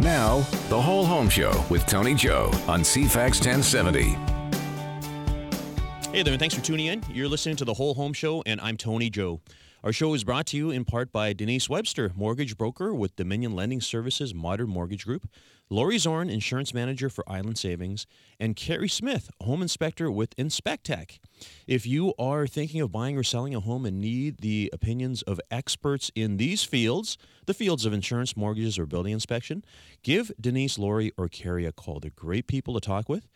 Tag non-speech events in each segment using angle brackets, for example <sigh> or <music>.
Now, the Whole Home Show with Tony Joe on CFAX 1070. Hey there, and thanks for tuning in. You're listening to the Whole Home Show, and I'm Tony Joe. Our show is brought to you in part by Denise Webster, mortgage broker with Dominion Lending Services Modern Mortgage Group, Lori Zorn, insurance manager for Island Savings, and Carrie Smith, home inspector with Inspectech. If you are thinking of buying or selling a home and need the opinions of experts in these fields, the fields of insurance, mortgages, or building inspection, give Denise, Lori, or Carrie a call. They're great people to talk with.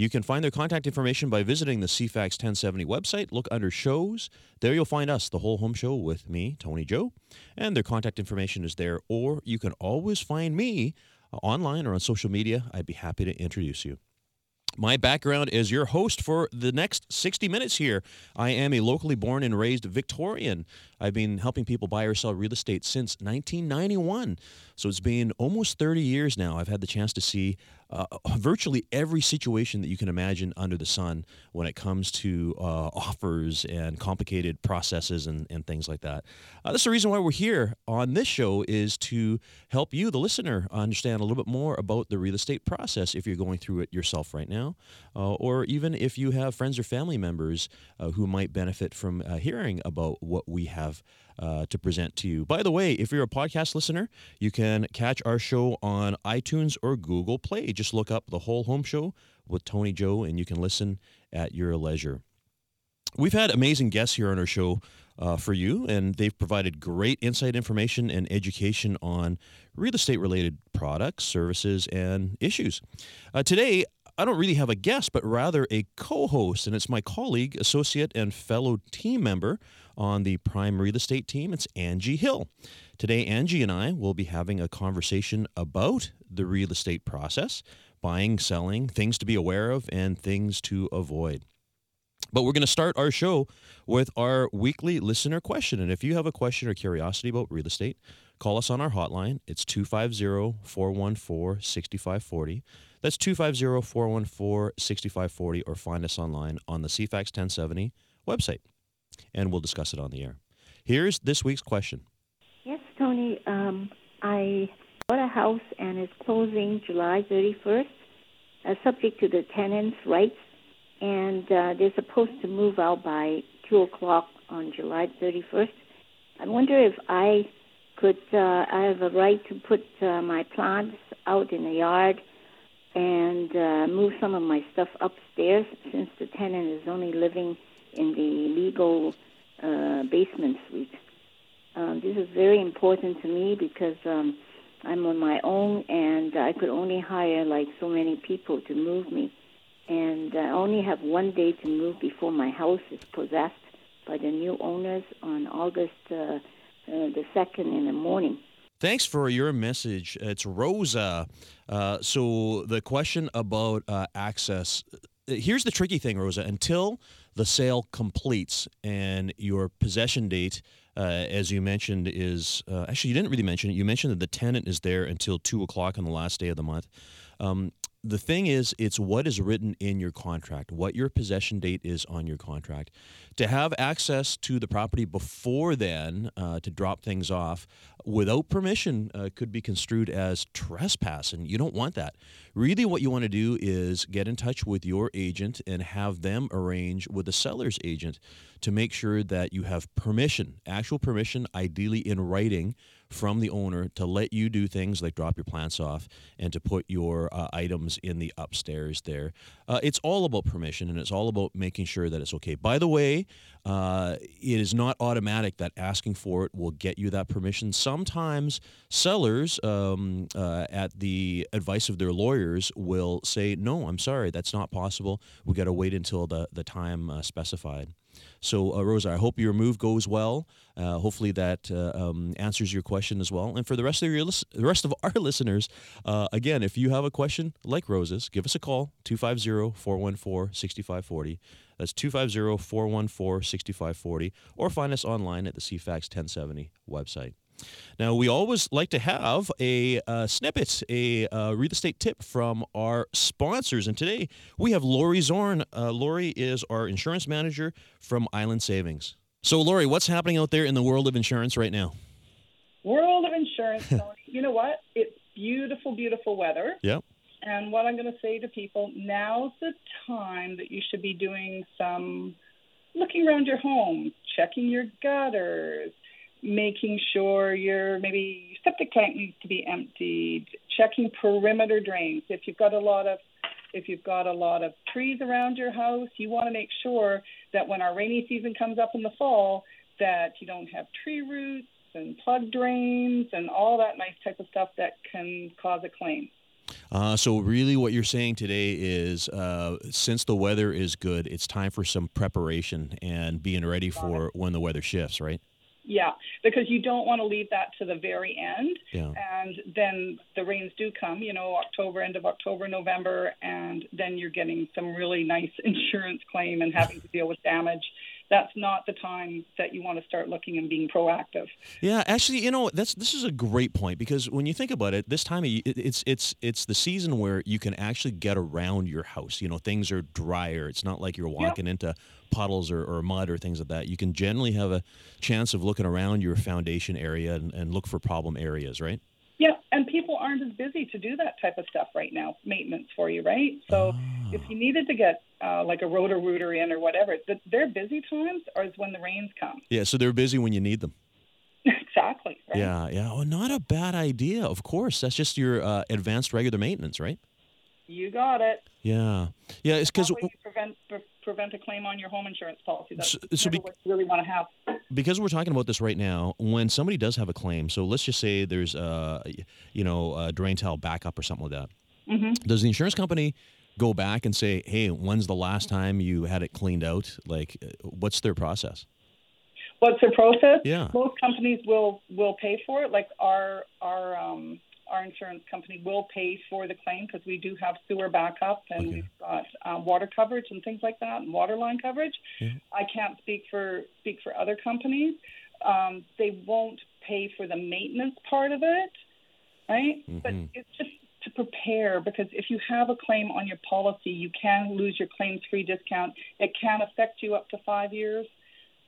You can find their contact information by visiting the CFAX 1070 website. Look under shows. There you'll find us, the whole home show with me, Tony Joe, and their contact information is there. Or you can always find me uh, online or on social media. I'd be happy to introduce you. My background is your host for the next 60 minutes here. I am a locally born and raised Victorian. I've been helping people buy or sell real estate since 1991. So it's been almost 30 years now. I've had the chance to see uh, <laughs> virtually every situation that you can imagine under the sun when it comes to uh, offers and complicated processes and, and things like that. Uh, that's the reason why we're here on this show is to help you, the listener, understand a little bit more about the real estate process if you're going through it yourself right now, uh, or even if you have friends or family members uh, who might benefit from uh, hearing about what we have uh, to present to you. By the way, if you're a podcast listener, you can catch our show on iTunes or Google Play. Just look up The Whole Home Show with Tony Joe, and you can listen at your leisure. We've had amazing guests here on our show uh, for you, and they've provided great insight, information, and education on real estate related products, services, and issues. Uh, today, I don't really have a guest, but rather a co host, and it's my colleague, associate, and fellow team member on the Prime Real Estate team. It's Angie Hill. Today, Angie and I will be having a conversation about the real estate process buying, selling, things to be aware of, and things to avoid. But we're going to start our show with our weekly listener question. And if you have a question or curiosity about real estate, call us on our hotline. It's 250 414 6540. That's 250 414 6540, or find us online on the CFAX 1070 website and we'll discuss it on the air. Here's this week's question. Yes, Tony. Um, I bought a house and it's closing July 31st, uh, subject to the tenants' rights, and uh, they're supposed to move out by 2 o'clock on July 31st. I wonder if I could, uh, I have a right to put uh, my plants out in the yard and uh, move some of my stuff upstairs since the tenant is only living in the legal uh, basement suite. Um, this is very important to me because um, I'm on my own and I could only hire like so many people to move me. And I only have one day to move before my house is possessed by the new owners on August uh, uh, the 2nd in the morning. Thanks for your message. It's Rosa. Uh, so, the question about uh, access here's the tricky thing, Rosa. Until the sale completes and your possession date, uh, as you mentioned, is uh, actually you didn't really mention it. You mentioned that the tenant is there until two o'clock on the last day of the month. Um, the thing is, it's what is written in your contract, what your possession date is on your contract. To have access to the property before then, uh, to drop things off without permission, uh, could be construed as trespass, and you don't want that. Really, what you want to do is get in touch with your agent and have them arrange with the seller's agent to make sure that you have permission, actual permission, ideally in writing from the owner to let you do things like drop your plants off and to put your uh, items in the upstairs there. Uh, it's all about permission and it's all about making sure that it's okay. By the way, uh, it is not automatic that asking for it will get you that permission. Sometimes sellers, um, uh, at the advice of their lawyers, will say, No, I'm sorry, that's not possible. We got to wait until the, the time uh, specified. So, uh, Rosa, I hope your move goes well. Uh, hopefully, that uh, um, answers your question as well. And for the rest of your lis- the rest of our <laughs> listeners, uh, again, if you have a question like Rosa's, give us a call 250-414-6540. That's 250-414-6540, or find us online at the CFAX 1070 website. Now, we always like to have a uh, snippet, a uh, real estate tip from our sponsors. And today we have Lori Zorn. Uh, Lori is our insurance manager from Island Savings. So, Lori, what's happening out there in the world of insurance right now? World of insurance, <laughs> you know what? It's beautiful, beautiful weather. Yep. And what I'm going to say to people now's the time that you should be doing some looking around your home, checking your gutters, making sure your maybe septic tank needs to be emptied, checking perimeter drains. If you've got a lot of if you've got a lot of trees around your house, you want to make sure that when our rainy season comes up in the fall, that you don't have tree roots and plug drains and all that nice type of stuff that can cause a claim. Uh, so really, what you're saying today is, uh, since the weather is good, it's time for some preparation and being ready for when the weather shifts, right? Yeah, because you don't want to leave that to the very end. Yeah. And then the rains do come, you know, October, end of October, November, and then you're getting some really nice <laughs> insurance claim and having to deal with damage that's not the time that you want to start looking and being proactive. Yeah, actually, you know, that's this is a great point because when you think about it, this time of, it's it's it's the season where you can actually get around your house. You know, things are drier. It's not like you're walking yep. into puddles or, or mud or things like that. You can generally have a chance of looking around your foundation area and, and look for problem areas, right? Yeah, and aren't as busy to do that type of stuff right now, maintenance for you, right? So oh. if you needed to get uh, like a Roto-Rooter in or whatever, the, their busy times are is when the rains come. Yeah, so they're busy when you need them. <laughs> exactly. Right? Yeah, yeah. Oh, not a bad idea. Of course, that's just your uh, advanced regular maintenance, right? You got it. Yeah, yeah. It's because prevent prevent a claim on your home insurance policy. That's so, so be, what you really want to have. Because we're talking about this right now, when somebody does have a claim, so let's just say there's a, you know, a drain tile backup or something like that. Mm-hmm. Does the insurance company go back and say, "Hey, when's the last time you had it cleaned out?" Like, uh, what's their process? What's their process? Yeah. Most companies will will pay for it. Like our our um, our insurance company will pay for the claim because we do have sewer backup and okay. we've got um, water coverage and things like that, and water line coverage. Yeah. I can't speak for speak for other companies. Um, they won't pay for the maintenance part of it, right? Mm-hmm. But it's just to prepare because if you have a claim on your policy, you can lose your claims free discount. It can affect you up to five years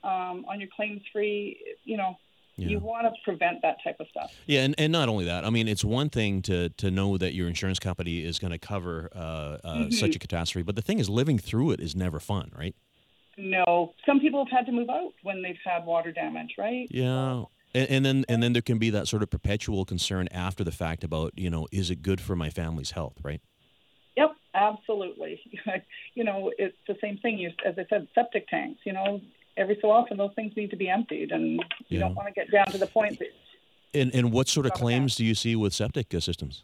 um, on your claims free. You know, yeah. You want to prevent that type of stuff. Yeah, and, and not only that, I mean, it's one thing to, to know that your insurance company is going to cover uh, uh, mm-hmm. such a catastrophe, but the thing is, living through it is never fun, right? No, some people have had to move out when they've had water damage, right? Yeah. And, and then and then there can be that sort of perpetual concern after the fact about you know is it good for my family's health, right? Yep, absolutely. <laughs> you know, it's the same thing. You, as I said, septic tanks. You know, every so often those things need to be emptied, and you yeah. don't want to get down to the point that. And and what sort of claims do you see with septic systems?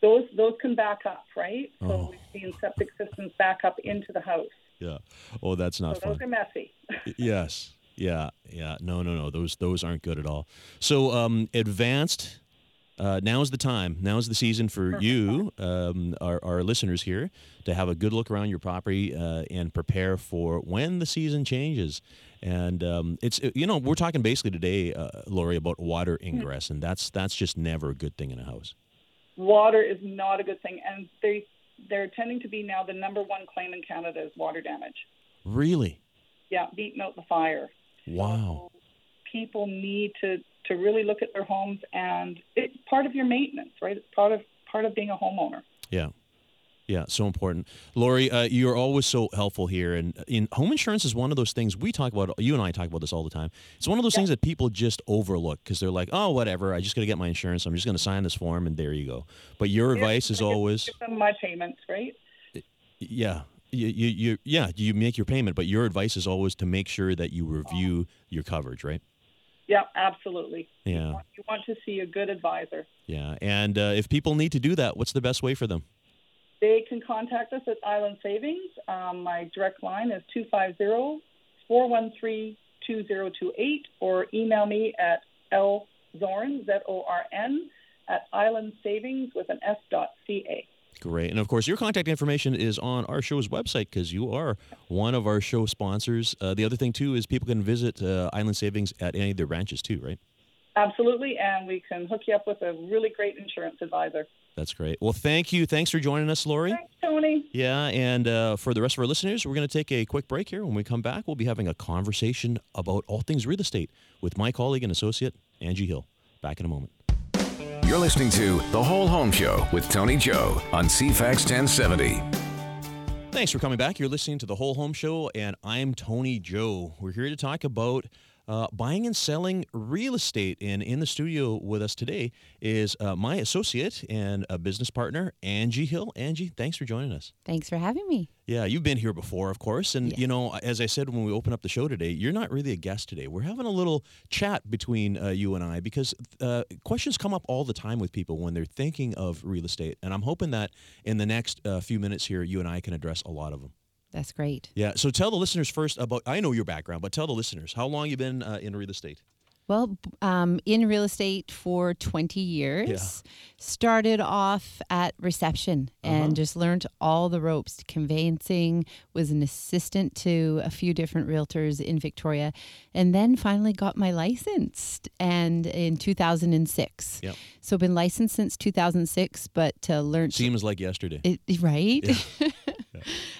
Those those can back up, right? Oh. So we've seen septic systems back up into the house. Yeah. Oh, that's not so fun. Those are messy. yes. Yeah. Yeah. No. No. No. Those those aren't good at all. So um, advanced uh, now's the time. Now's the season for you, um, our, our listeners here, to have a good look around your property uh, and prepare for when the season changes. And um, it's you know we're talking basically today, uh, Lori, about water hmm. ingress, and that's that's just never a good thing in a house. Water is not a good thing, and they they're tending to be now the number one claim in Canada is water damage. Really? Yeah, beating out the fire. Wow. So people need to to really look at their homes, and it's part of your maintenance, right? It's part of part of being a homeowner. Yeah. Yeah, so important. Lori, uh, you're always so helpful here. And in home insurance is one of those things we talk about. You and I talk about this all the time. It's one of those yeah. things that people just overlook because they're like, "Oh, whatever. I just got to get my insurance. I'm just going to sign this form, and there you go." But your yeah, advice is always give them my payments, right? Yeah, you, you, you, yeah, you make your payment, but your advice is always to make sure that you review your coverage, right? Yeah, absolutely. Yeah. You want, you want to see a good advisor. Yeah, and uh, if people need to do that, what's the best way for them? They can contact us at Island Savings. Um, my direct line is 250 413 2028 or email me at lzorn, Z O R N, at Island Savings with an S dot C A. Great. And of course, your contact information is on our show's website because you are one of our show sponsors. Uh, the other thing, too, is people can visit uh, Island Savings at any of their branches, too, right? Absolutely. And we can hook you up with a really great insurance advisor. That's great. Well, thank you. Thanks for joining us, Lori. Thanks, Tony. Yeah, and uh, for the rest of our listeners, we're going to take a quick break here. When we come back, we'll be having a conversation about all things real estate with my colleague and associate, Angie Hill. Back in a moment. You're listening to The Whole Home Show with Tony Joe on CFAX 1070. Thanks for coming back. You're listening to the Whole Home Show, and I'm Tony Joe. We're here to talk about uh, buying and selling real estate. And in the studio with us today is uh, my associate and a business partner, Angie Hill. Angie, thanks for joining us. Thanks for having me. Yeah, you've been here before, of course. And, Yes. you know, as I said when we opened up the show today, you're not really a guest today. We're having a little chat between uh, you and I because uh, questions come up all the time with people when they're thinking of real estate. And I'm hoping that in the next uh, few minutes here, you and I can address a lot of them. That's great. Yeah. So tell the listeners first about, I know your background, but tell the listeners, how long you've been uh, in real estate? Well, um, in real estate for 20 years. Started off at reception and Uh-huh. just learned all the ropes. Conveyancing, was an assistant to a few different realtors in Victoria, and then finally got my license and in 2006. Yep. So been licensed since 2006, but uh, learned Seems like yesterday. It, right? <laughs>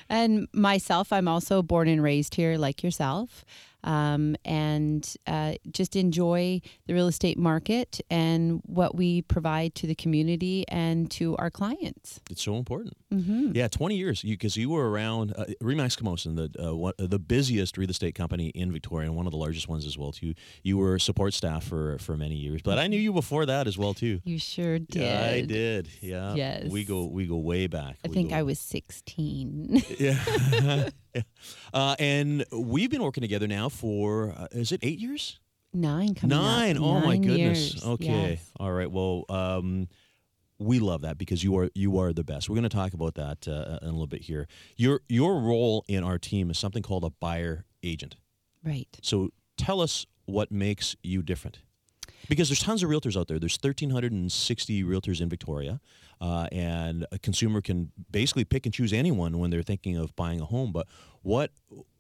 and myself, I'm also born and raised here, like yourself, um, and uh, just enjoy the real estate market and what we provide to the community and to our clients. It's so important. hmm Yeah, 20 years. Because you, were around uh, RE/MAX Camosun, the uh, one, uh, the busiest real estate company in Victoria and one of the largest ones as well, too. You were support staff for, for many years. But I knew you before that as well, too. You sure did. Yeah, I did. Yeah. Yes. We go we go way back. I We think go- I was 16. Yeah. <laughs> <laughs> Yeah. <laughs> uh, and we've been working together now for uh, is it eight years? Nine coming up. Nine. Oh my goodness. years. Okay. Yes. All right. Well, um, we love that because you are you are the best. We're going to talk about that uh, in a little bit here. Your your role in our team is something called a buyer agent. Right. So tell us what makes you different. Because there's tons of realtors out there. There's 1,360 realtors in Victoria, uh, and a consumer can basically pick and choose anyone when they're thinking of buying a home. But what,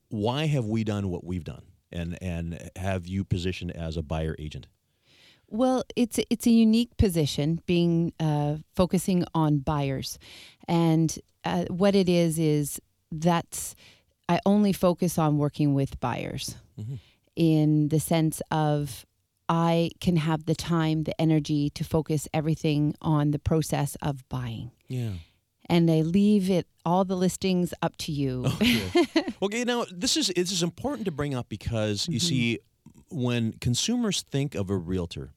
why have we done what we've done, and and have you positioned as a buyer agent? Well, it's it's a unique position, being uh, focusing on buyers, and uh, what it is is that's I only focus on working with buyers, Mhm. in the sense of I can have the time, the energy to focus everything on the process of buying, Yeah. and I leave it all the listings up to you. Oh, okay. <laughs> okay. Now this is this is important to bring up because you mm-hmm. see, when consumers think of a realtor,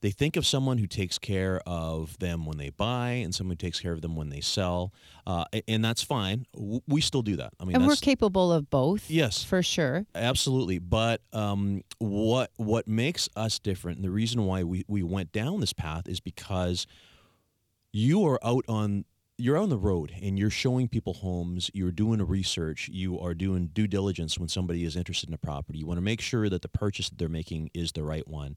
they think of someone who takes care of them when they buy and someone who takes care of them when they sell, uh, and that's fine. We still do that. I mean, and we're capable of both. Yes. for sure. Absolutely, but um, what what makes us different, and the reason why we, we went down this path is because you are out on you're on the road and you're showing people homes. You're doing research. You are doing due diligence when somebody is interested in a property. You want to make sure that the purchase that they're making is the right one.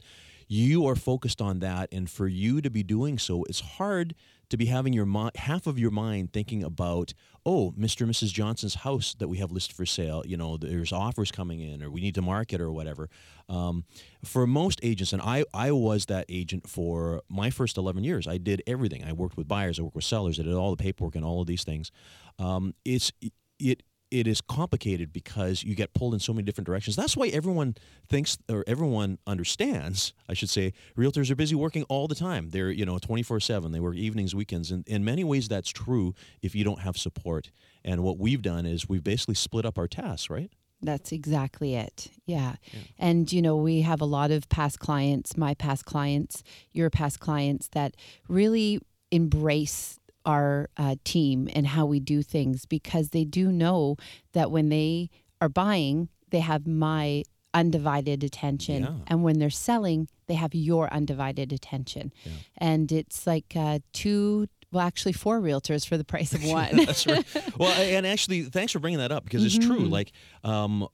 You are focused on that, and for you to be doing so, it's hard to be having your mi- half of your mind thinking about, oh, Mr. and Mrs. Johnson's house that we have listed for sale. You know, there's offers coming in, or we need to market, or whatever. Um, for most agents, and I, I was that agent for my first 11 years. I did everything. I worked with buyers, I worked with sellers, I did all the paperwork and all of these things. Um, it's it it is complicated because you get pulled in so many different directions. That's why everyone thinks or everyone understands, I should say, realtors are busy working all the time. They're, you know, 24/7. They work evenings, weekends, and in many ways that's true if you don't have support. And what we've done is we've basically split up our tasks, right? That's exactly it. Yeah. And, you know, we have a lot of past clients, my past clients, your past clients that really embrace our uh, team and how we do things because they do know that when they are buying, they have my undivided attention. Yeah. And when they're selling, they have your undivided attention. Yeah. And it's like uh, two, well, actually, four realtors for the price of <laughs> one. That's right. Well, and actually, thanks for bringing that up because it's true. Mhm. Like um,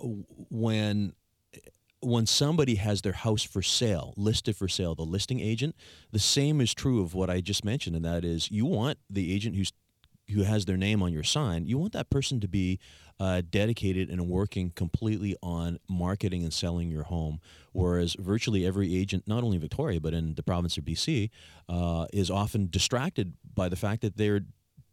when when somebody has their house for sale, listed for sale, the listing agent, the same is true of what I just mentioned, and that is you want the agent who's who has their name on your sign, you want that person to be uh, dedicated and working completely on marketing and selling your home. Whereas virtually every agent, not only in Victoria but in the province of BC, uh, is often distracted by the fact that they're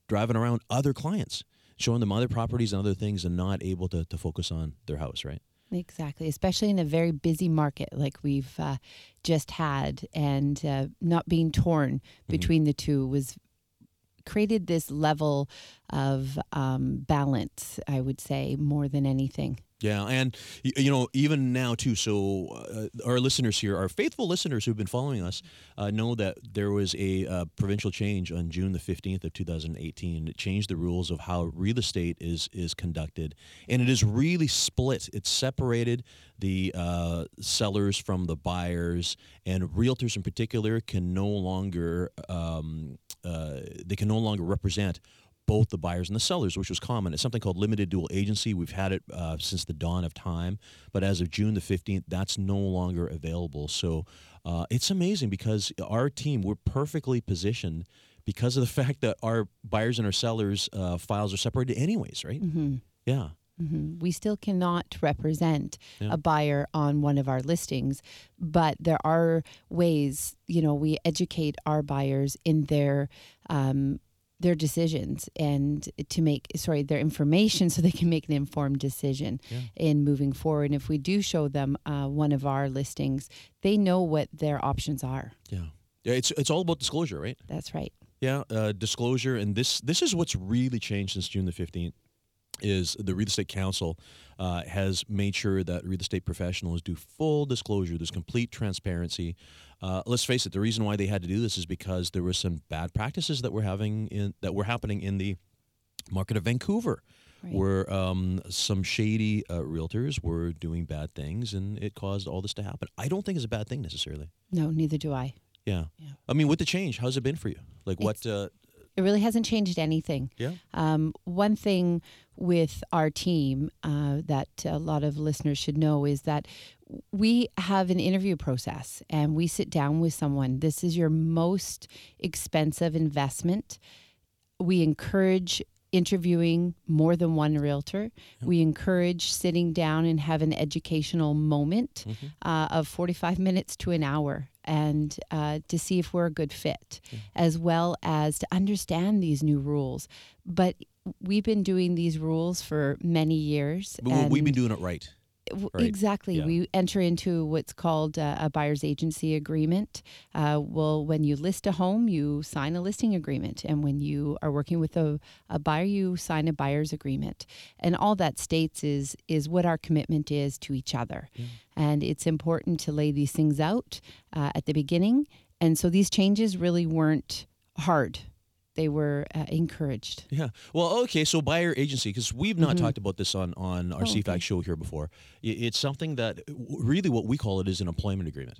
driving around other clients, showing them other properties and other things, and not able to, to focus on their house. Right? Exactly, especially in a very busy market like we've uh, just had, and uh, not being torn Mm-hmm. between the two was created this level of um, balance. I would say more than anything. Yeah, and you know, even now too. So, uh, our listeners here, our faithful listeners who've been following us, uh, know that there was a uh, provincial change on June the fifteenth of two thousand eighteen. It changed the rules of how real estate is is conducted, and it is really split. It's separated the uh, sellers from the buyers, and realtors in particular can no longer um, uh, they can no longer represent both the buyers and the sellers, which was common. It's something called limited dual agency. We've had it uh, since the dawn of time, but as of June the 15th, that's no longer available. So uh, it's amazing because our team, we're perfectly positioned because of the <laughs> fact that our buyers and our sellers uh, files are separated anyways, right? Mm-hmm. Yeah. hmm We still cannot represent Yeah. a buyer on one of our listings, but there are ways. You know, we educate our buyers in their um, their decisions and to make sorry their information <laughs> so they can make an informed decision Yeah. in moving forward. And if we do show them uh, one of our listings, they know what their options are. Yeah. Yeah, it's it's all about disclosure, right? That's right. Yeah, uh, disclosure, and this this is what's really changed since June the fifteenth. Is the real estate council uh, has made sure that real estate professionals do full disclosure. There's complete transparency. Uh, let's face it. The reason why they had to do this is because there were some bad practices that were having in that were happening in the market of Vancouver, Right. where um, some shady uh, realtors were doing bad things, and it caused all this to happen. I don't think it's a bad thing necessarily. No, neither do I. Yeah. Yeah. I mean, with the change, how's it been for you? Like, what? Uh, It really hasn't changed anything. yeah. Um, one thing with our team uh, that a lot of listeners should know is that we have an interview process and we sit down with someone. This is your most expensive investment. We encourage interviewing more than one realtor. We encourage sitting down and have an educational moment uh, of 45 minutes to an hour and uh, to see if we're a good fit, as well as to understand these new rules. But we've been doing these rules for many years. But we- we've been doing it right. Right. Exactly. Yeah. We enter into what's called uh, a buyer's agency agreement. Uh, well, when you list a home, you sign a listing agreement. And when you are working with a, a buyer, you sign a buyer's agreement. And all that states is, is what our commitment is to each other. And it's important to lay these things out uh, at the beginning. And so these changes really weren't hard, they were uh, encouraged. Yeah. Well, okay. So buyer agency, because we've not Mhm. talked about this on on our Oh, CFAX okay. show here before. It's something that really what we call it is an employment agreement.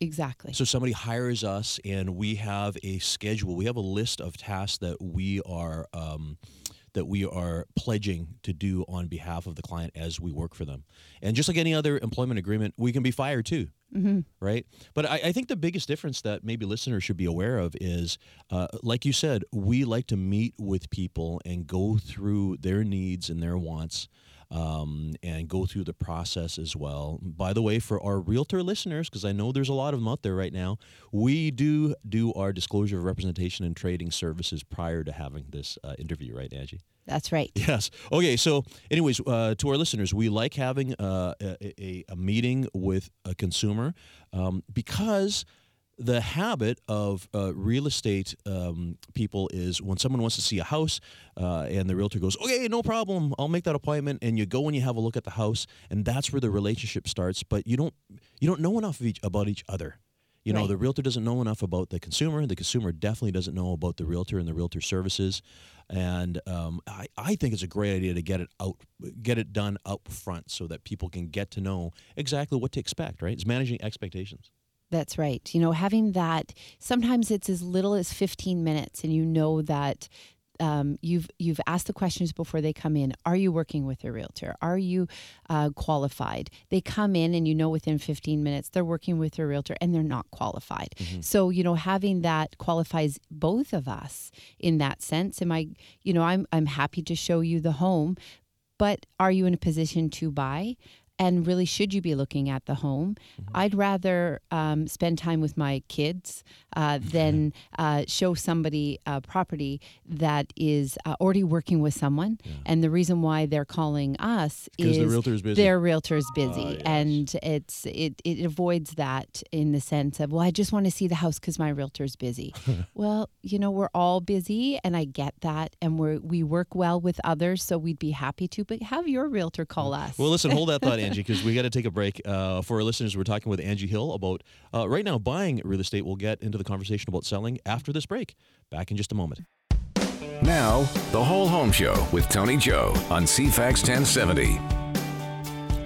Exactly. So somebody hires us, and we have a schedule. We have a list of tasks that we are um, that we are pledging to do on behalf of the client as we work for them. And just like any other employment agreement, we can be fired too. Hmm right? But I, I think the biggest difference that maybe listeners should be aware of is, uh, like you said, we like to meet with people and go through their needs and their wants. Um, and go through the process as well. By the way, for our realtor listeners, because I know there's a lot of them out there right now, we do do our disclosure of representation and trading services prior to having this uh, interview, right, Angie? That's right. Yes. Okay. So, anyways, uh, to our listeners, we like having uh, a, a, a meeting with a consumer um, because the habit of uh, real estate um, people is when someone wants to see a house uh, and the realtor goes, okay, no problem, I'll make that appointment, and you go and you have a look at the house, and that's where the relationship starts. But you don't you don't know enough of each, about each other. You know, Right. the realtor doesn't know enough about the consumer. The consumer definitely doesn't know about the realtor and the realtor services. And um, I, I think it's a great idea to get it out, get it done up front, so that people can get to know exactly what to expect. Right? It's managing expectations. That's right. You know, having that sometimes it's as little as 15 minutes, and you know that um, you've you've asked the questions before they come in. Are you working with a realtor? Are you uh, qualified? They come in, and you know within 15 minutes they're working with a realtor, and they're not qualified. So you know, having that qualifies both of us in that sense. Am I? You know, I'm I'm happy to show you the home, but are you in a position to buy? And really should you be looking at the home? Mm-hmm. i'd rather um, spend time with my kids uh, than uh, show somebody a property that is uh, already working with someone. And the reason why they're calling us is the realtor's busy. their realtor's busy. Ah, yes. and it's it, it avoids that in the sense of well i just want to see the house because my realtor's busy. <laughs> Well you know we're all busy and i get that and we we work well with others so we'd be happy to but have your realtor call us. Well, listen, hold that thought, <laughs> Angie, because we got to take a break. Uh, for our listeners, we're talking with Angie Hill about uh, right now buying real estate. We'll get into the conversation about selling after this break. Back in just a moment. Now, the Whole Home Show with Tony Joe on CFAX 1070.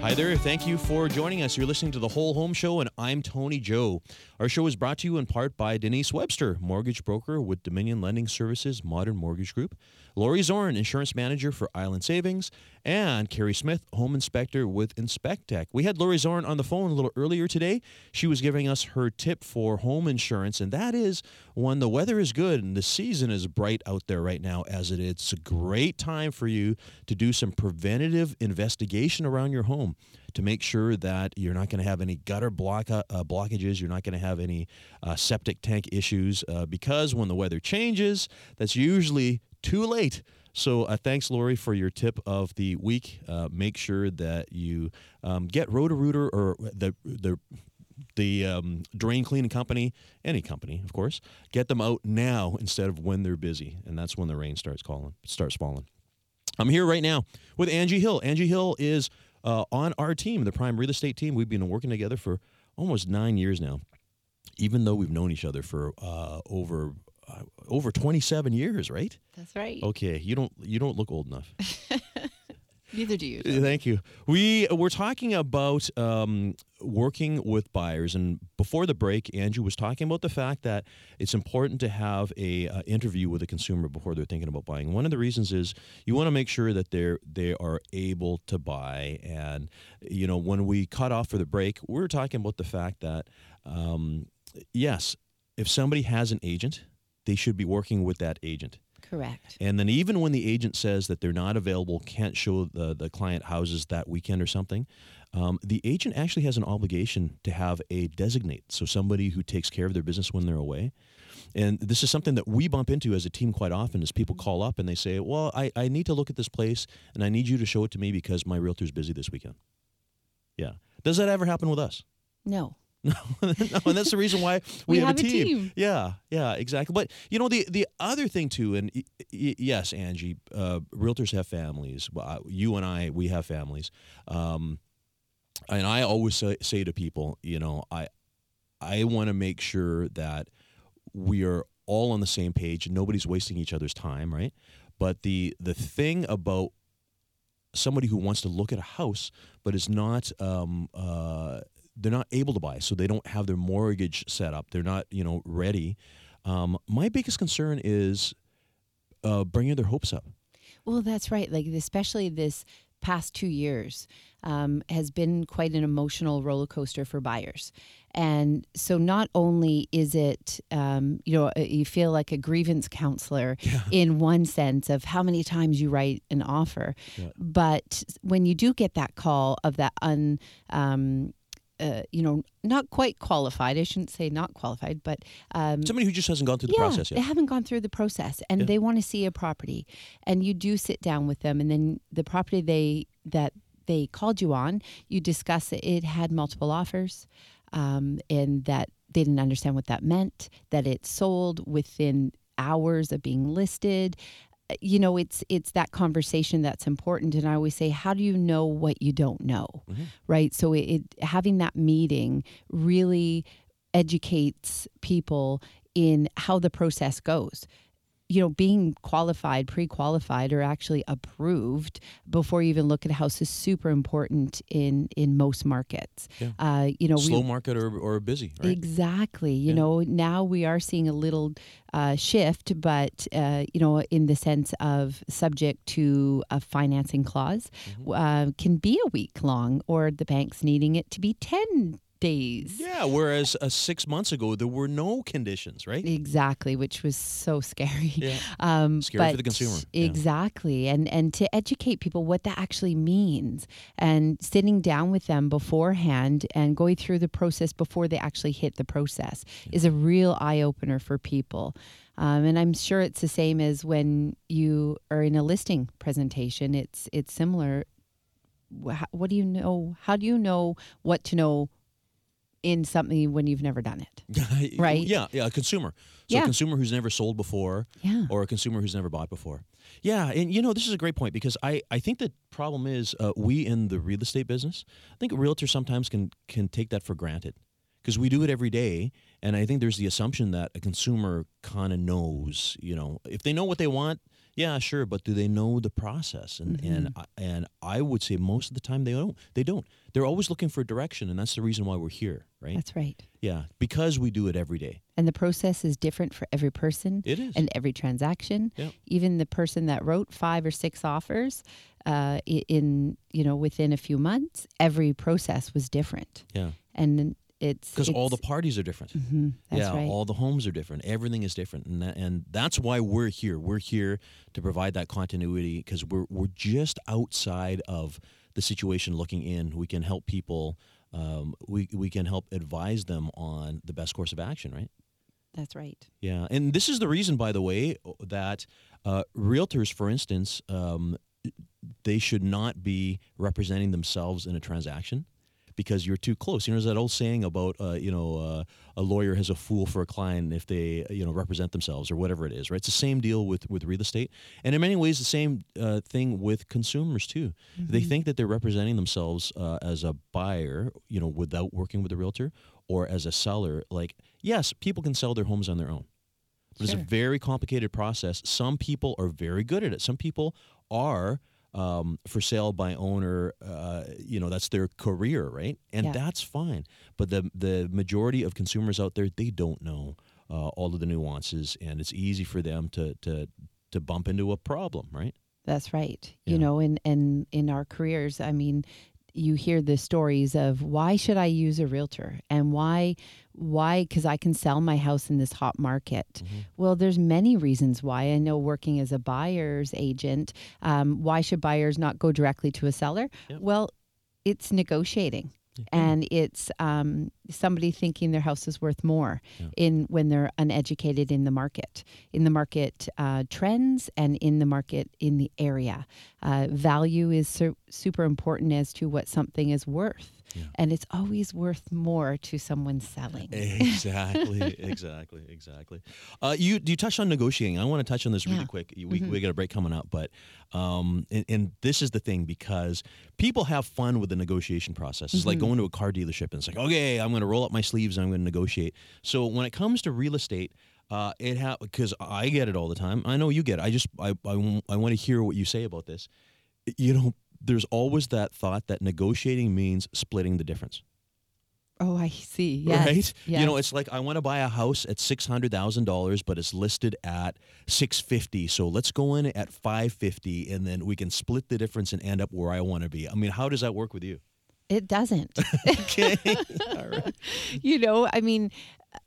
Hi there. Thank you for joining us. You're listening to the Whole Home Show, and I'm Tony Joe. Our show is brought to you in part by Denise Webster, mortgage broker with Dominion Lending Services Modern Mortgage Group, Lori Zorn, insurance manager for Island Savings, and Carrie Smith, home inspector with Inspectech. We had Lori Zorn on the phone a little earlier today. She was giving us her tip for home insurance, and that is when the weather is good and the season is bright out there right now, as it is. It's a great time for you to do some preventative investigation around your home to make sure that you're not going to have any gutter block uh, blockages, you're not going to have any uh, septic tank issues, uh, because when the weather changes, that's usually too late. So uh, thanks, Lori, for your tip of the week. Uh, make sure that you um, get Roto-Rooter or the the the um, drain cleaning company, any company, of course, get them out now instead of when they're busy, and that's when the rain starts calling, starts falling. I'm here right now with Angie Hill. Angie Hill is uh, on our team, the Prime Real Estate team. We've been working together for almost nine years now, even though we've known each other for uh, over uh, over 27 years, right? that's right Okay, you don't you don't look old enough. <laughs> neither do you Thank you. We we're talking about um, working with buyers, and before the break, Andrew was talking about the fact that it's important to have a uh, interview with a consumer before they're thinking about buying. One of the reasons is you want to make sure that they're they are able to buy. And you know, when we cut off for the break, we were talking about the fact that um, yes, if somebody has an agent, they should be working with that agent. Correct And then even when the agent says that they're not available, can't show the, the client houses that weekend or something, um, the agent actually has an obligation to have a designate, so somebody who takes care of their business when they're away. And this is something that we bump into as a team quite often is people call up and they say, well, I, I need to look at this place and I need you to show it to me because my realtor's busy this weekend. Yeah. Does that ever happen with us? no <laughs> no, and that's the reason why <laughs> we, We have, have a team. team. Yeah, yeah, exactly. But you know, the the other thing too, and y- y- yes, Angie, uh, realtors have families. You and I, we have families. Um, and I always say, say to people, you know, I I want to make sure that we are all on the same page. And nobody's wasting each other's time, right? But the the thing about somebody who wants to look at a house but is not um, uh, they're not able to buy, so they don't have their mortgage set up. They're not you know ready. Um, my biggest concern is uh, bringing their hopes up. Well, that's right. Like especially this past two years um, has been quite an emotional roller coaster for buyers, and so not only is it um, you know uh, you feel like a grievance counselor <laughs> in one sense of how many times you write an offer, but when you do get that call of that un um, uh, you know, not quite qualified. I shouldn't say not qualified, but um, Somebody who just hasn't gone through the yeah, process yet. They haven't gone through the process and Yeah. they want to see a property. And you do sit down with them and then the property they that they called you on, you discuss it, it had multiple offers, um, and that they didn't understand what that meant, that it sold within hours of being listed. You know, it's it's that conversation that's important. And I always say, how do you know what you don't know? Mm-hmm. Right. So it, it having that meeting really educates people in how the process goes. You know, being qualified, pre qualified, or actually approved before you even look at a house is super important in in most markets. Yeah. Uh, you know, we, Slow market or, or busy, right? Exactly. You Yeah. know, now we are seeing a little uh, shift, but, uh, you know, in the sense of subject to a financing clause, Mm-hmm. uh, can be a week long, or the bank's needing it to be 10 days. Yeah, whereas uh, six months ago there were no conditions, right? Exactly, which was so scary. Yeah. <laughs> Um, Scary for the consumer, yeah. Exactly, and and to educate people what that actually means, and sitting down with them beforehand and going through the process before they actually hit the process is a real eye opener for people. Um, and I'm sure it's the same as when you are in a listing presentation. It's it's similar. What do you know? How do you know what to know in something when you've never done it? <laughs> Right. Yeah, yeah, a consumer. So Yeah. a consumer who's never sold before Yeah. or a consumer who's never bought before. Yeah, and you know, this is a great point because I, I think the problem is uh, we in the real estate business, I think realtors sometimes can can take that for granted because we do it every day. And I think there's the assumption that a consumer kind of knows, you know, if they know what they want, yeah, sure, but do they know the process? And and Mm-hmm. I- and I would say most of the time they don't. They don't. They're always looking for direction, and that's the reason why we're here, right? That's right. yeah, because we do it every day. And the process is different for every person It is. and every transaction. Yep. Even the person that wrote five or six offers uh, in, you know, within a few months, every process was different. Yeah. And it's because all the parties are different. Mhm, that's yeah, right. all the homes are different. Everything is different, and that, and that's why we're here. We're here to provide that continuity because we're we're just outside of the situation looking in. We can help people. Um, we we can help advise them on the best course of action. Right. That's right. Yeah, and this is the reason, by the way, that uh, realtors, for instance, um, they should not be representing themselves in a transaction because you're too close. You know, there's that old saying about, uh, you know, uh, a lawyer has a fool for a client if they, you know, represent themselves or whatever it is, right? It's the same deal with, with real estate. And in many ways, the same uh, thing with consumers, too. They think that they're representing themselves uh, as a buyer, you know, without working with a realtor or as a seller. Like, yes, people can sell their homes on their own. But it's a very complicated process. Some people are very good at it. Some people are um, for sale by owner. Uh, you know, that's their career, right? And Yeah. that's fine. But the the majority of consumers out there, they don't know uh, all of the nuances, and it's easy for them to to to bump into a problem, right? That's right. Yeah. You know, in, in in our careers, I mean, you hear the stories of why should I use a realtor and why why cuz I can sell my house in this hot market. Mm-hmm. Well, there's many reasons why. I know working as a buyer's agent, um, why should buyers not go directly to a seller? Yep. Well, it's negotiating. And it's um, somebody thinking their house is worth more Yeah. in when they're uneducated in the market, in the market uh, trends, and in the market in the area. Uh, value is su- super important as to what something is worth, Yeah. and it's always worth more to someone selling. Exactly, <laughs> exactly, exactly. Uh, you you touched on negotiating. I want to touch on this really Yeah. quick. We we got a break coming up, but um, and, and this is the thing because people have fun with the negotiation process. It's like going to a car dealership and it's like, okay, I'm going to roll up my sleeves and I'm going to negotiate. So when it comes to real estate. Uh, it ha- because I get it all the time. I know you get it. I just I, I, want to hear what you say about this. You know, there's always that thought that negotiating means splitting the difference Oh, I see. Yes. right? You know, it's like I want to buy a house at six hundred thousand dollars, but it's listed at six fifty. So let's go in at five fifty, and then we can split the difference and end up where I want to be. I mean, how does that work with you? It doesn't. <laughs> Okay, <laughs> all right. you know, I mean,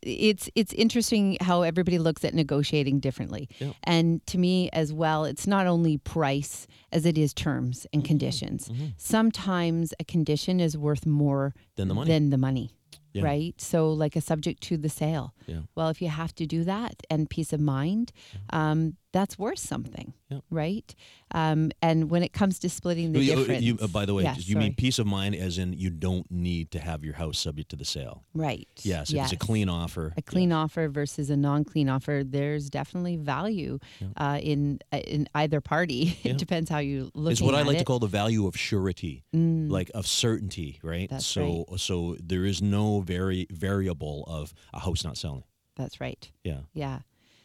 it's it's interesting how everybody looks at negotiating differently. Yeah. And to me as well, it's not only price as it is terms Mm-hmm. and conditions. Sometimes a condition is worth more Then the money. than the money. Yeah. Right? So like a subject to the sale. Yeah. Well, if you have to do that and peace of mind, um, that's worth something. Yeah. Right? Um, and when it comes to splitting the You- difference. you- uh, by the way, Yeah, you mean peace of mind, as in you don't need to have your house subject to the sale. Right. Yes, if it's a clean offer. a clean offer versus a non-clean offer, there's definitely value uh, in uh, in either party. <laughs> It depends how you look. At it. It's what I like it. to call the value of surety, Mm, like of certainty, right? That's so, so there is no very variable of a house not selling. that's right. Yeah. Yeah.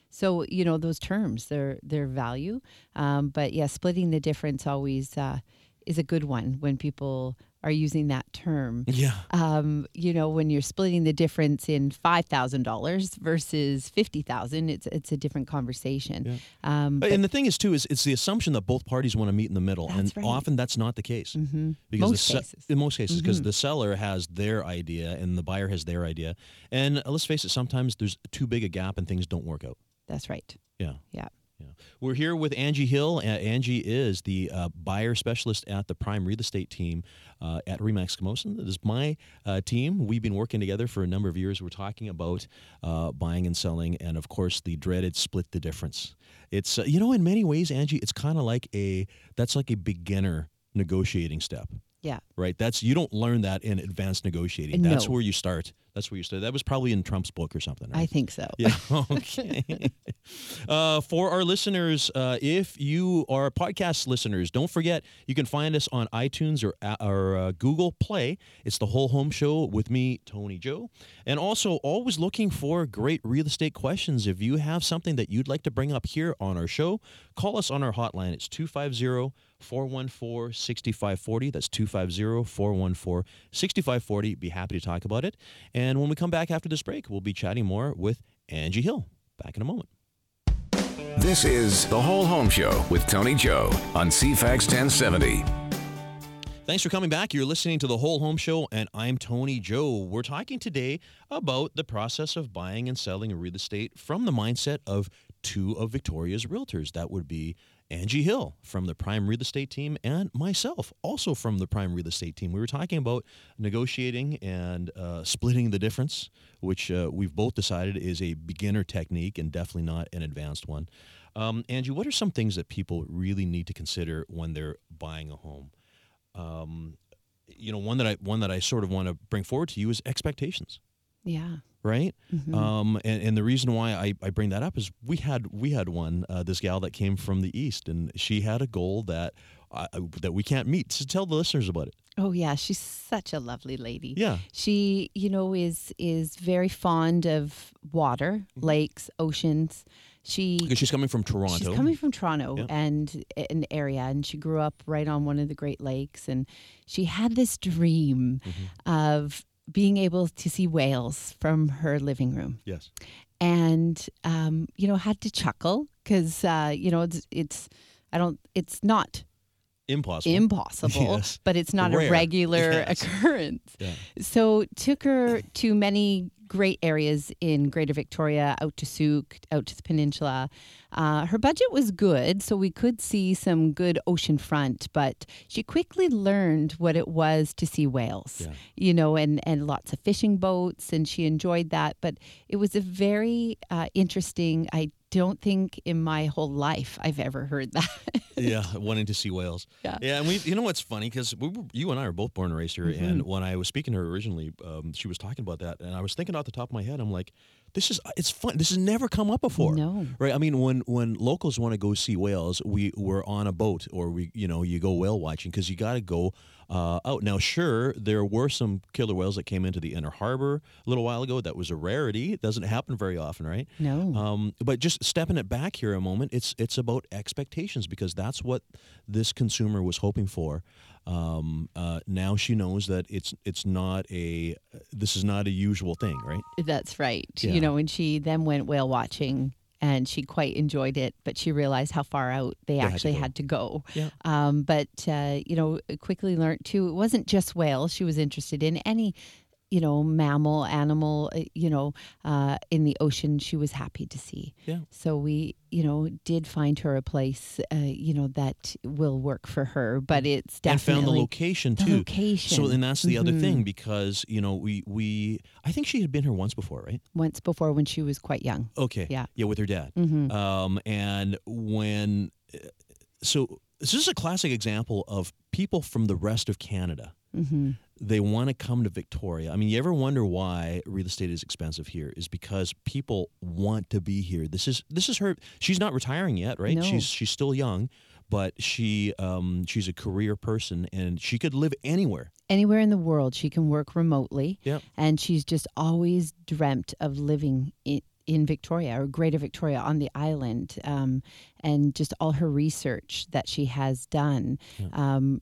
So you know those terms, they're their value, um, but yeah, splitting the difference always uh, is a good one when people are using that term. Yeah. Um, you know, when you're splitting the difference in five thousand dollars versus fifty thousand, it's it's a different conversation. Um, and the thing is too is it's the assumption that both parties want to meet in the middle, and right. often that's not the case. mhm. Because Most the se- cases. in most cases, because Mhm. the seller has their idea and the buyer has their idea, and uh, let's face it, sometimes there's too big a gap and things don't work out. That's right. Yeah. Yeah. Yeah. We're here with Angie Hill. Uh, Angie is the uh, buyer specialist at the Prime Real Estate team uh, at RE/MAX Camosun. This is my uh, team. We've been working together for a number of years. We're talking about uh, buying and selling, and of course, the dreaded split the difference. It's uh, you know, in many ways, Angie, it's kind of like a that's like a beginner negotiating step Yeah. right? That's you don't learn that in advanced negotiating. That's No. where you start. That's where you start. That was probably in Trump's book or something. Right? I think so. yeah. <laughs> Okay. <laughs> uh, for our listeners, uh, if you are podcast listeners, don't forget you can find us on iTunes or uh, or uh, Google Play. It's the Whole Home Show with me, Tony Joe, and also always looking for great real estate questions. If you have something that you'd like to bring up here on our show, call us on our hotline. It's 250 414 6540. That's 250 414 6540. Be happy to talk about it. And when we come back after this break, we'll be chatting more with Angie Hill. Back in a moment. This is The Whole Home Show with Tony Joe on CFAX 1070. Thanks for coming back. You're listening to the Whole Home Show, and I'm Tony Joe. We're talking today about the process of buying and selling real estate from the mindset of two of Victoria's realtors. That would be Angie Hill from the Prime Real Estate team and myself, also from the Prime Real Estate team. We were talking about negotiating and uh, splitting the difference, which uh, we've both decided is a beginner technique and definitely not an advanced one. Um, Angie, what are some things that people really need to consider when they're buying a home? um, you know, one that I one that I sort of want to bring forward to you is expectations, Yeah. Right? Mhm. Um, and, and the reason why I, I bring that up is we had we had one uh, this gal that came from the east, and she had a goal that I, that we can't meet. So tell the listeners about it. Oh yeah, she's such a lovely lady. Yeah, She, you know, is is very fond of water, Mm-hmm. lakes, oceans. She because she's coming from Toronto. She's coming from Toronto Yeah. and an area, and she grew up right on one of the Great Lakes, and she had this dream Mm-hmm. of being able to see whales from her living room, yes, and um, you know had to chuckle because uh, you know it's it's I don't it's not impossible. impossible, <laughs> Yes. but it's not Rare. a regular <laughs> Yes. occurrence. Yeah. So took her to many great areas in Greater Victoria, out to Sooke, out to the peninsula. Uh, her budget was good, so we could see some good ocean front, but she quickly learned what it was to see whales, Yeah. you know, and, and lots of fishing boats, and she enjoyed that. But it was a very uh, interesting, I don't think in my whole life I've ever heard that. yeah, <laughs> wanting to see whales. Yeah. yeah, and we, you know, what's funny because we were, you and I are both born and raised here, Mm-hmm. and when I was speaking to her originally, um, she was talking about that, and I was thinking off the top of my head, I'm like, this is it's fun. This has never come up before. No. right? I mean, when when locals want to go see whales, we were on a boat or we, you know, you go whale watching because you got to go uh, out. Now, sure, there were some killer whales that came into the inner harbor a little while ago. That was a rarity. It doesn't happen very often, right? No. Um, but just stepping it back here a moment, it's it's about expectations because that's what this consumer was hoping for. Um, uh, now she knows that it's it's not a this is not a usual thing, right? That's right. Yeah. You know, and she then went whale watching and she quite enjoyed it, but she realized how far out they, had to actually go. had to go. Yeah. Um, but, uh, you know, quickly learned too, it wasn't just whales she was interested in. Any, you know, mammal, animal, uh, you know, uh, in the ocean, she was happy to see. Yeah. So we, you know, did find her a place, uh, you know, that will work for her, but it's definitely and found the location the too. location. So, and that's the other Mhm. thing because you know we we I think she had been here once before, right? once before when she was quite young. Okay. Yeah. Yeah, with her dad. Mm-hmm. Um, and when so this is a classic example of people from the rest of Canada. Hmm They want to come to Victoria. I mean, you ever wonder why real estate is expensive here? Is because people want to be here. This is this is her. She's not retiring yet, right? No. She's she's still young, but she um, she's a career person and she could live anywhere. anywhere in the world she can work remotely Yep. and she's just always dreamt of living in, in victoria or greater victoria on the island um, and just all her research that she has done um,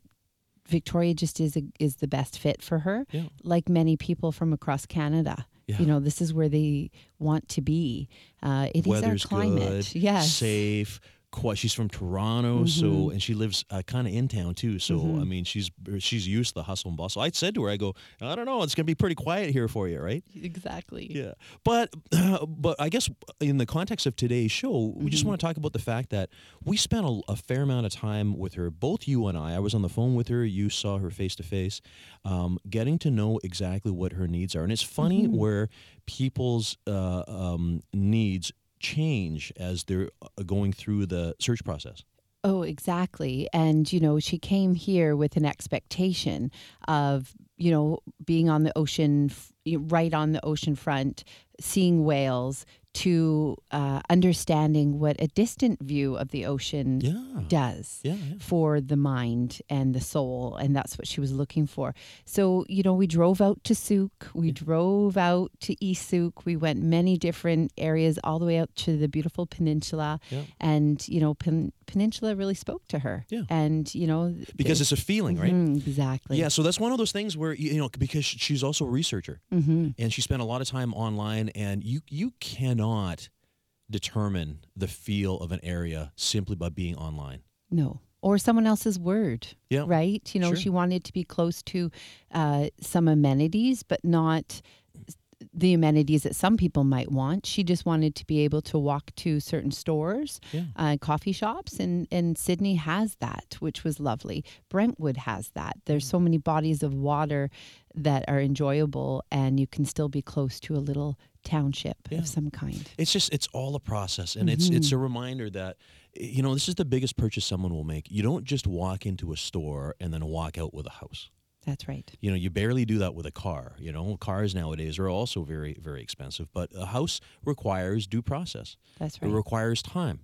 Victoria just is a, is the best fit for her. Yeah. Like many people from across Canada, Yeah. you know, this is where they want to be. Uh, it is Weather's our climate. good, Yes. safe. Quite, she's from Toronto, Mm-hmm. so and she lives uh, kind of in town too. So I mean, she's she's used to the hustle and bustle. I said to her, I go, I don't know, it's gonna be pretty quiet here for you, right? Exactly. Yeah, but <clears throat> but I guess in the context of today's show, we just Mm-hmm. want to talk about the fact that we spent a, a fair amount of time with her. Both you and I. I was on the phone with her. You saw her face to face, um, getting to know exactly what her needs are. And it's funny Mm-hmm. where people's uh, um, needs change as they're uh, going through the search process. Oh, exactly. And, you know, she came here with an expectation of, you know, being on the ocean, right on the ocean front, seeing whales, to uh, understanding what a distant view of the ocean Yeah. does Yeah, yeah. for the mind and the soul. And that's what she was looking for. So, you know, we drove out to Sooke, we drove out to Sooke, we went many different areas all the way out to the beautiful peninsula. And, you know, pen- Peninsula really spoke to her. Yeah. And, you know, Because it's a feeling, right? Mhm, exactly. Yeah, so that's one of those things where you know because she's also a researcher hmm and she spent a lot of time online, and you you cannot determine the feel of an area simply by being online. No. Or someone else's word. Yeah. Right? You know, Sure. she wanted to be close to uh, some amenities, but not the amenities that some people might want. She just wanted to be able to walk to certain stores, Yeah. uh, coffee shops, and, and Sidney has that, which was lovely. Brentwood has that. There's so mm. many bodies of water that are enjoyable, and you can still be close to a little township Yeah. of some kind. It's just it's all a process, and it's it's mm-hmm. a reminder that eh, you know this is the biggest purchase someone will make. You don't just walk into a store and then walk out with a house. That's right. You know, you barely do that with a car. You know, cars nowadays are also very, very expensive, but a house requires due process. That's right. It requires time.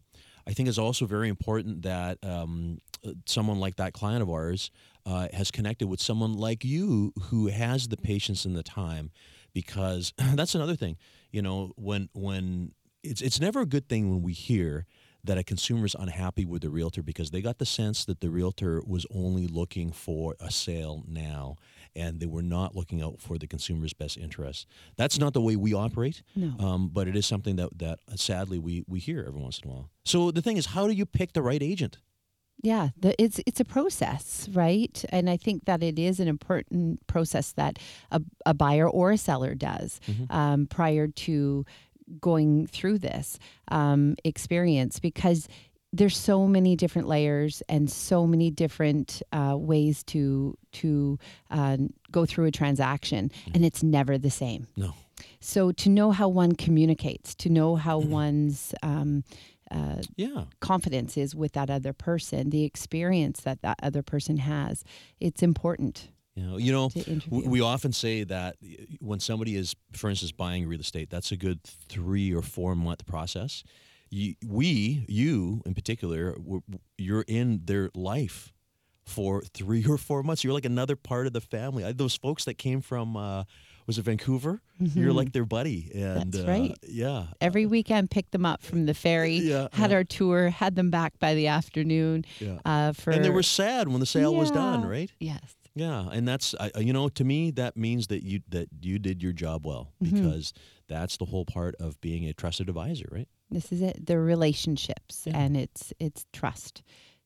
I think it's also very important that um, uh, someone like that client of ours uh, has connected with someone like you who has the patience and the time, because <clears throat> that's another thing. You know, when when it's it's never a good thing when we hear that a consumer is unhappy with the realtor because they got the sense that the realtor was only looking for a sale now and they were not looking out for the consumer's best interest. That's not the way we operate, No. um, but it is something that, that sadly we, we hear every once in a while. So the thing is, how do you pick the right agent? Yeah, the, it's it's a process, right? And I think that it is an important process that a, a buyer or a seller does um, prior to going through this um, experience because there's so many different layers and so many different uh, ways to to uh, go through a transaction, and it's never the same. No. So to know how one communicates, to know how one's um, uh, Yeah. confidence is with that other person, the experience that that other person has. It's important You know, you know to w- interview. we often say that when somebody is, for instance, buying real estate, that's a good three or four month process. You, we, you in particular, you're in their life for three <laughs> or four months. You're like another part of the family. I, those folks that came from, uh, was it Vancouver? You're like their buddy. And Mm-hmm. That's uh. Yeah. Every weekend, picked them up from the ferry, <laughs> Yeah, had yeah. our tour, had them back by the afternoon. Yeah. Uh, for And they were sad when the sale was done, right? Yes. Yeah, and that's you know to me that means that you that you did your job well Mm-hmm. because that's the whole part of being a trusted advisor, right? This is it. The relationships, Yeah. and it's it's trust.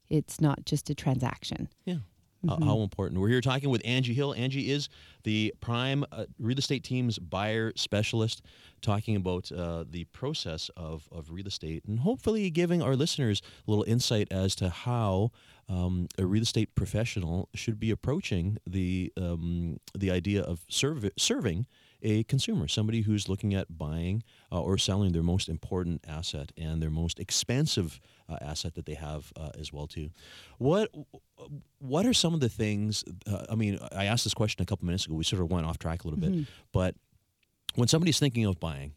It's not just a transaction. Yeah. Mm-hmm. Uh, how important. We're here talking with Angie Hill. Angie is the prime uh, real estate team's buyer specialist, talking about uh, the process of, of real estate and hopefully giving our listeners a little insight as to how um, a real estate professional should be approaching the um, the idea of serv- serving a consumer, somebody who's looking at buying uh, or selling their most important asset and their most expensive uh, asset that they have uh, as well too. What what are some of the things? Uh, I mean, I asked this question a couple minutes ago. We sort of went off track a little bit, but when somebody's thinking of buying,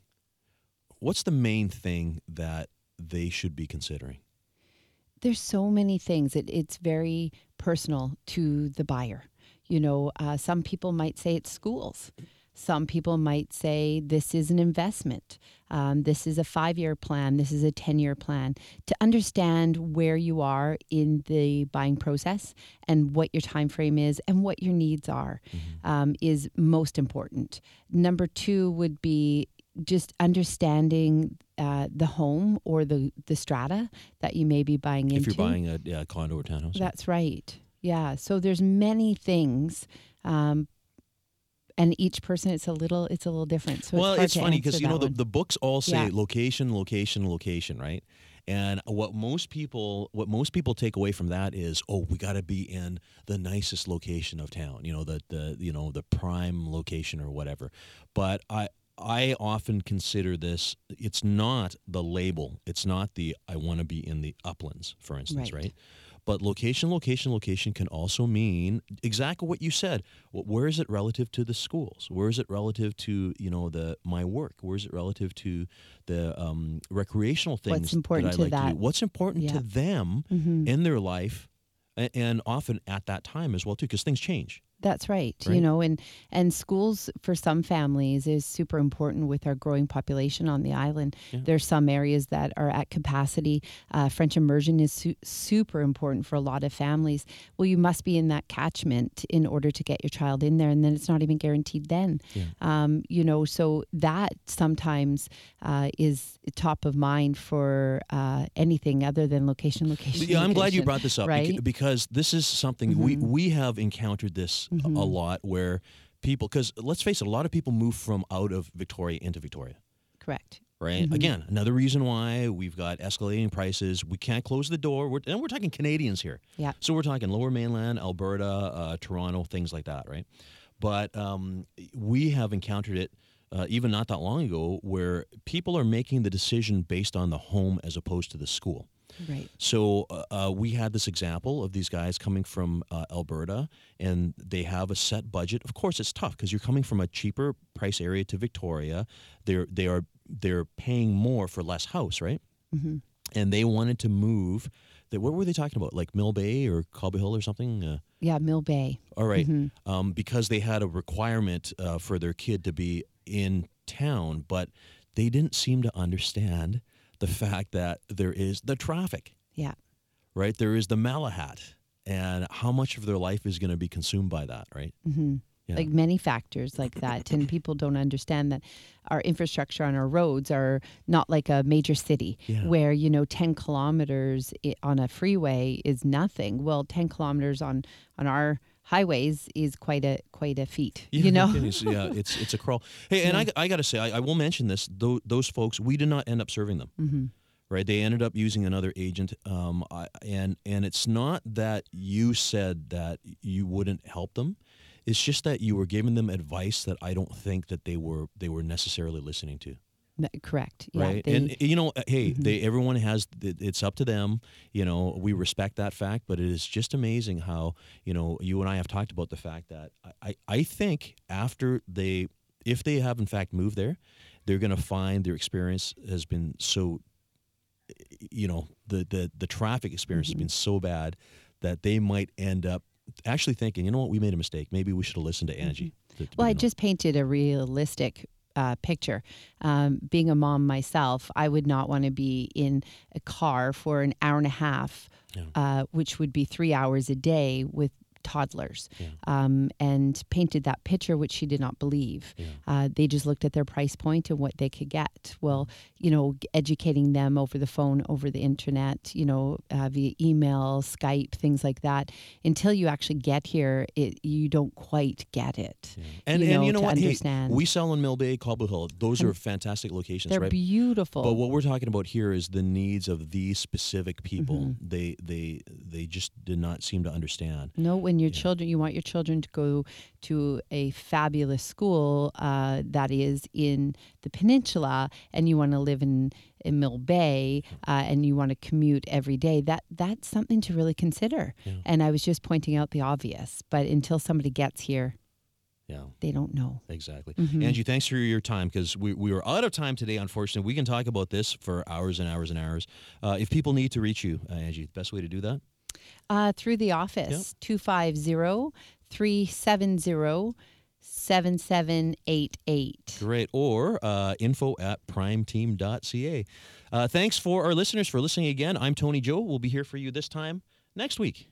what's the main thing that they should be considering? There's so many things. It, it's very personal to the buyer. You know, uh, some people might say it's schools. Some people might say this is an investment. Um, this is a five year plan. This is a 10 year plan. To understand where you are in the buying process and what your time frame is and what your needs are um, is most important. Number two would be just understanding uh, the home or the, the strata that you may be buying If into. If you're buying a yeah, condo or townhouse. That's right. Yeah. So there's many things, um, and each person it's a little it's a little different. So well, it's, it's funny because you know the, one. the books all say Yeah. location, location, location, right? And what most people what most people take away from that is, oh, we got to be in the nicest location of town, you know, the the you know the prime location or whatever. But I I often consider this it's not the label. It's not the I want to be in the uplands, for instance, Right. right? But location, location, location can also mean exactly what you said. Where is it relative to the schools? Where is it relative to you know the my work? Where is it relative to the um, recreational things important that I to like to do? What's important Yeah. to them Mhm. in their life, and often at that time as well too, because things change. That's right. You know, and and schools for some families is super important with our growing population on the island. Yeah. There's some areas that are at capacity. Uh, French immersion is su- super important for a lot of families. Well, you must be in that catchment in order to get your child in there, and then it's not even guaranteed then. Yeah. Um, you know, so that sometimes uh, is top of mind for uh, anything other than location, location. Yeah, I'm glad you brought this up Right? Mm-hmm. because this is something we we have encountered this a- a lot where people because let's face it, a lot of people move from out of Victoria into Victoria. Correct. right? Mm-hmm. Again, another reason why we've got escalating prices. We can't close the door. We're, and we're talking Canadians here. Yeah. So we're talking Lower Mainland, Alberta, uh, Toronto, things like that, right? But um, we have encountered it uh, even not that long ago where people are making the decision based on the home as opposed to the school. Right. So uh, uh, we had this example of these guys coming from uh, Alberta, and they have a set budget. Of course, it's tough because you're coming from a cheaper price area to Victoria. They're they are they're paying more for less house, right? Mm-hmm. And they wanted to move. That what were they talking about? Like Mill Bay or Cobble Hill or something? Uh, Yeah, Mill Bay. all right. Mm-hmm. um, because they had a requirement uh, for their kid to be in town, but they didn't seem to understand the fact that there is the traffic Yeah. right? There is the Malahat, and how much of their life is going to be consumed by that, right? hmm Yeah. Like many factors like that. and people don't understand that our infrastructure on our roads are not like a major city Yeah. where, you know, 10 kilometers on a freeway is nothing. Well, 10 kilometers on, on our highways is quite a quite a feat, <laughs> Yeah, you know? Yeah, <laughs> it's it's a crawl. Hey, and I, I got to say, I, I will mention this. Those, those folks, we did not end up serving them. hmm Right? They ended up using another agent, um, I, and and it's not that you said that you wouldn't help them. It's just that you were giving them advice that I don't think that they were they were necessarily listening to. Correct. Yeah. right they- and you know uh, hey Mhm. they everyone has it's up to them you know we respect that fact but it is just amazing how you know you and i have talked about the fact that i i, think after they if they have in fact moved there they're going to find their experience has been so you know the the the traffic experience Mhm. has been so bad that they might end up actually thinking you know what we made a mistake maybe we should have listened to angie to- to Well, I with." just painted a realistic uh, picture. Um, being a mom myself, I would not want to be in a car for an hour and a half, Yeah. uh, which would be three hours a day with toddlers, Yeah. um, and painted that picture, which she did not believe. Yeah. Uh, they just looked at their price point and what they could get. Well, you know, educating them over the phone, over the internet, you know, uh, via email, Skype, things like that. Until you actually get here, it, you don't quite get it. and you and know, you know what Hey, understand. we sell in mill bay cobble hill those And are fantastic locations They're right beautiful. But what we're talking about here is the needs of these specific people. Mm-hmm. They they they just did not seem to understand. No, when your Yeah. children, you want your children to go to a fabulous school uh, that is in the peninsula, and you want to live in, in Mill Bay, uh, and you want to commute every day. That that's something to really consider. Yeah. And I was just pointing out the obvious, but until somebody gets here, Yeah, they don't know. exactly. Mhm. Angie, thanks for your time because we, we were out of time today. Unfortunately, we can talk about this for hours and hours and hours. Uh, if people need to reach you, uh, Angie, the best way to do that. Uh, through the office, 250 370 7788. Great. Or uh, info at primeteam.ca. Uh, thanks for our listeners for listening again. I'm Tony Joe. We'll be here for you this time next week.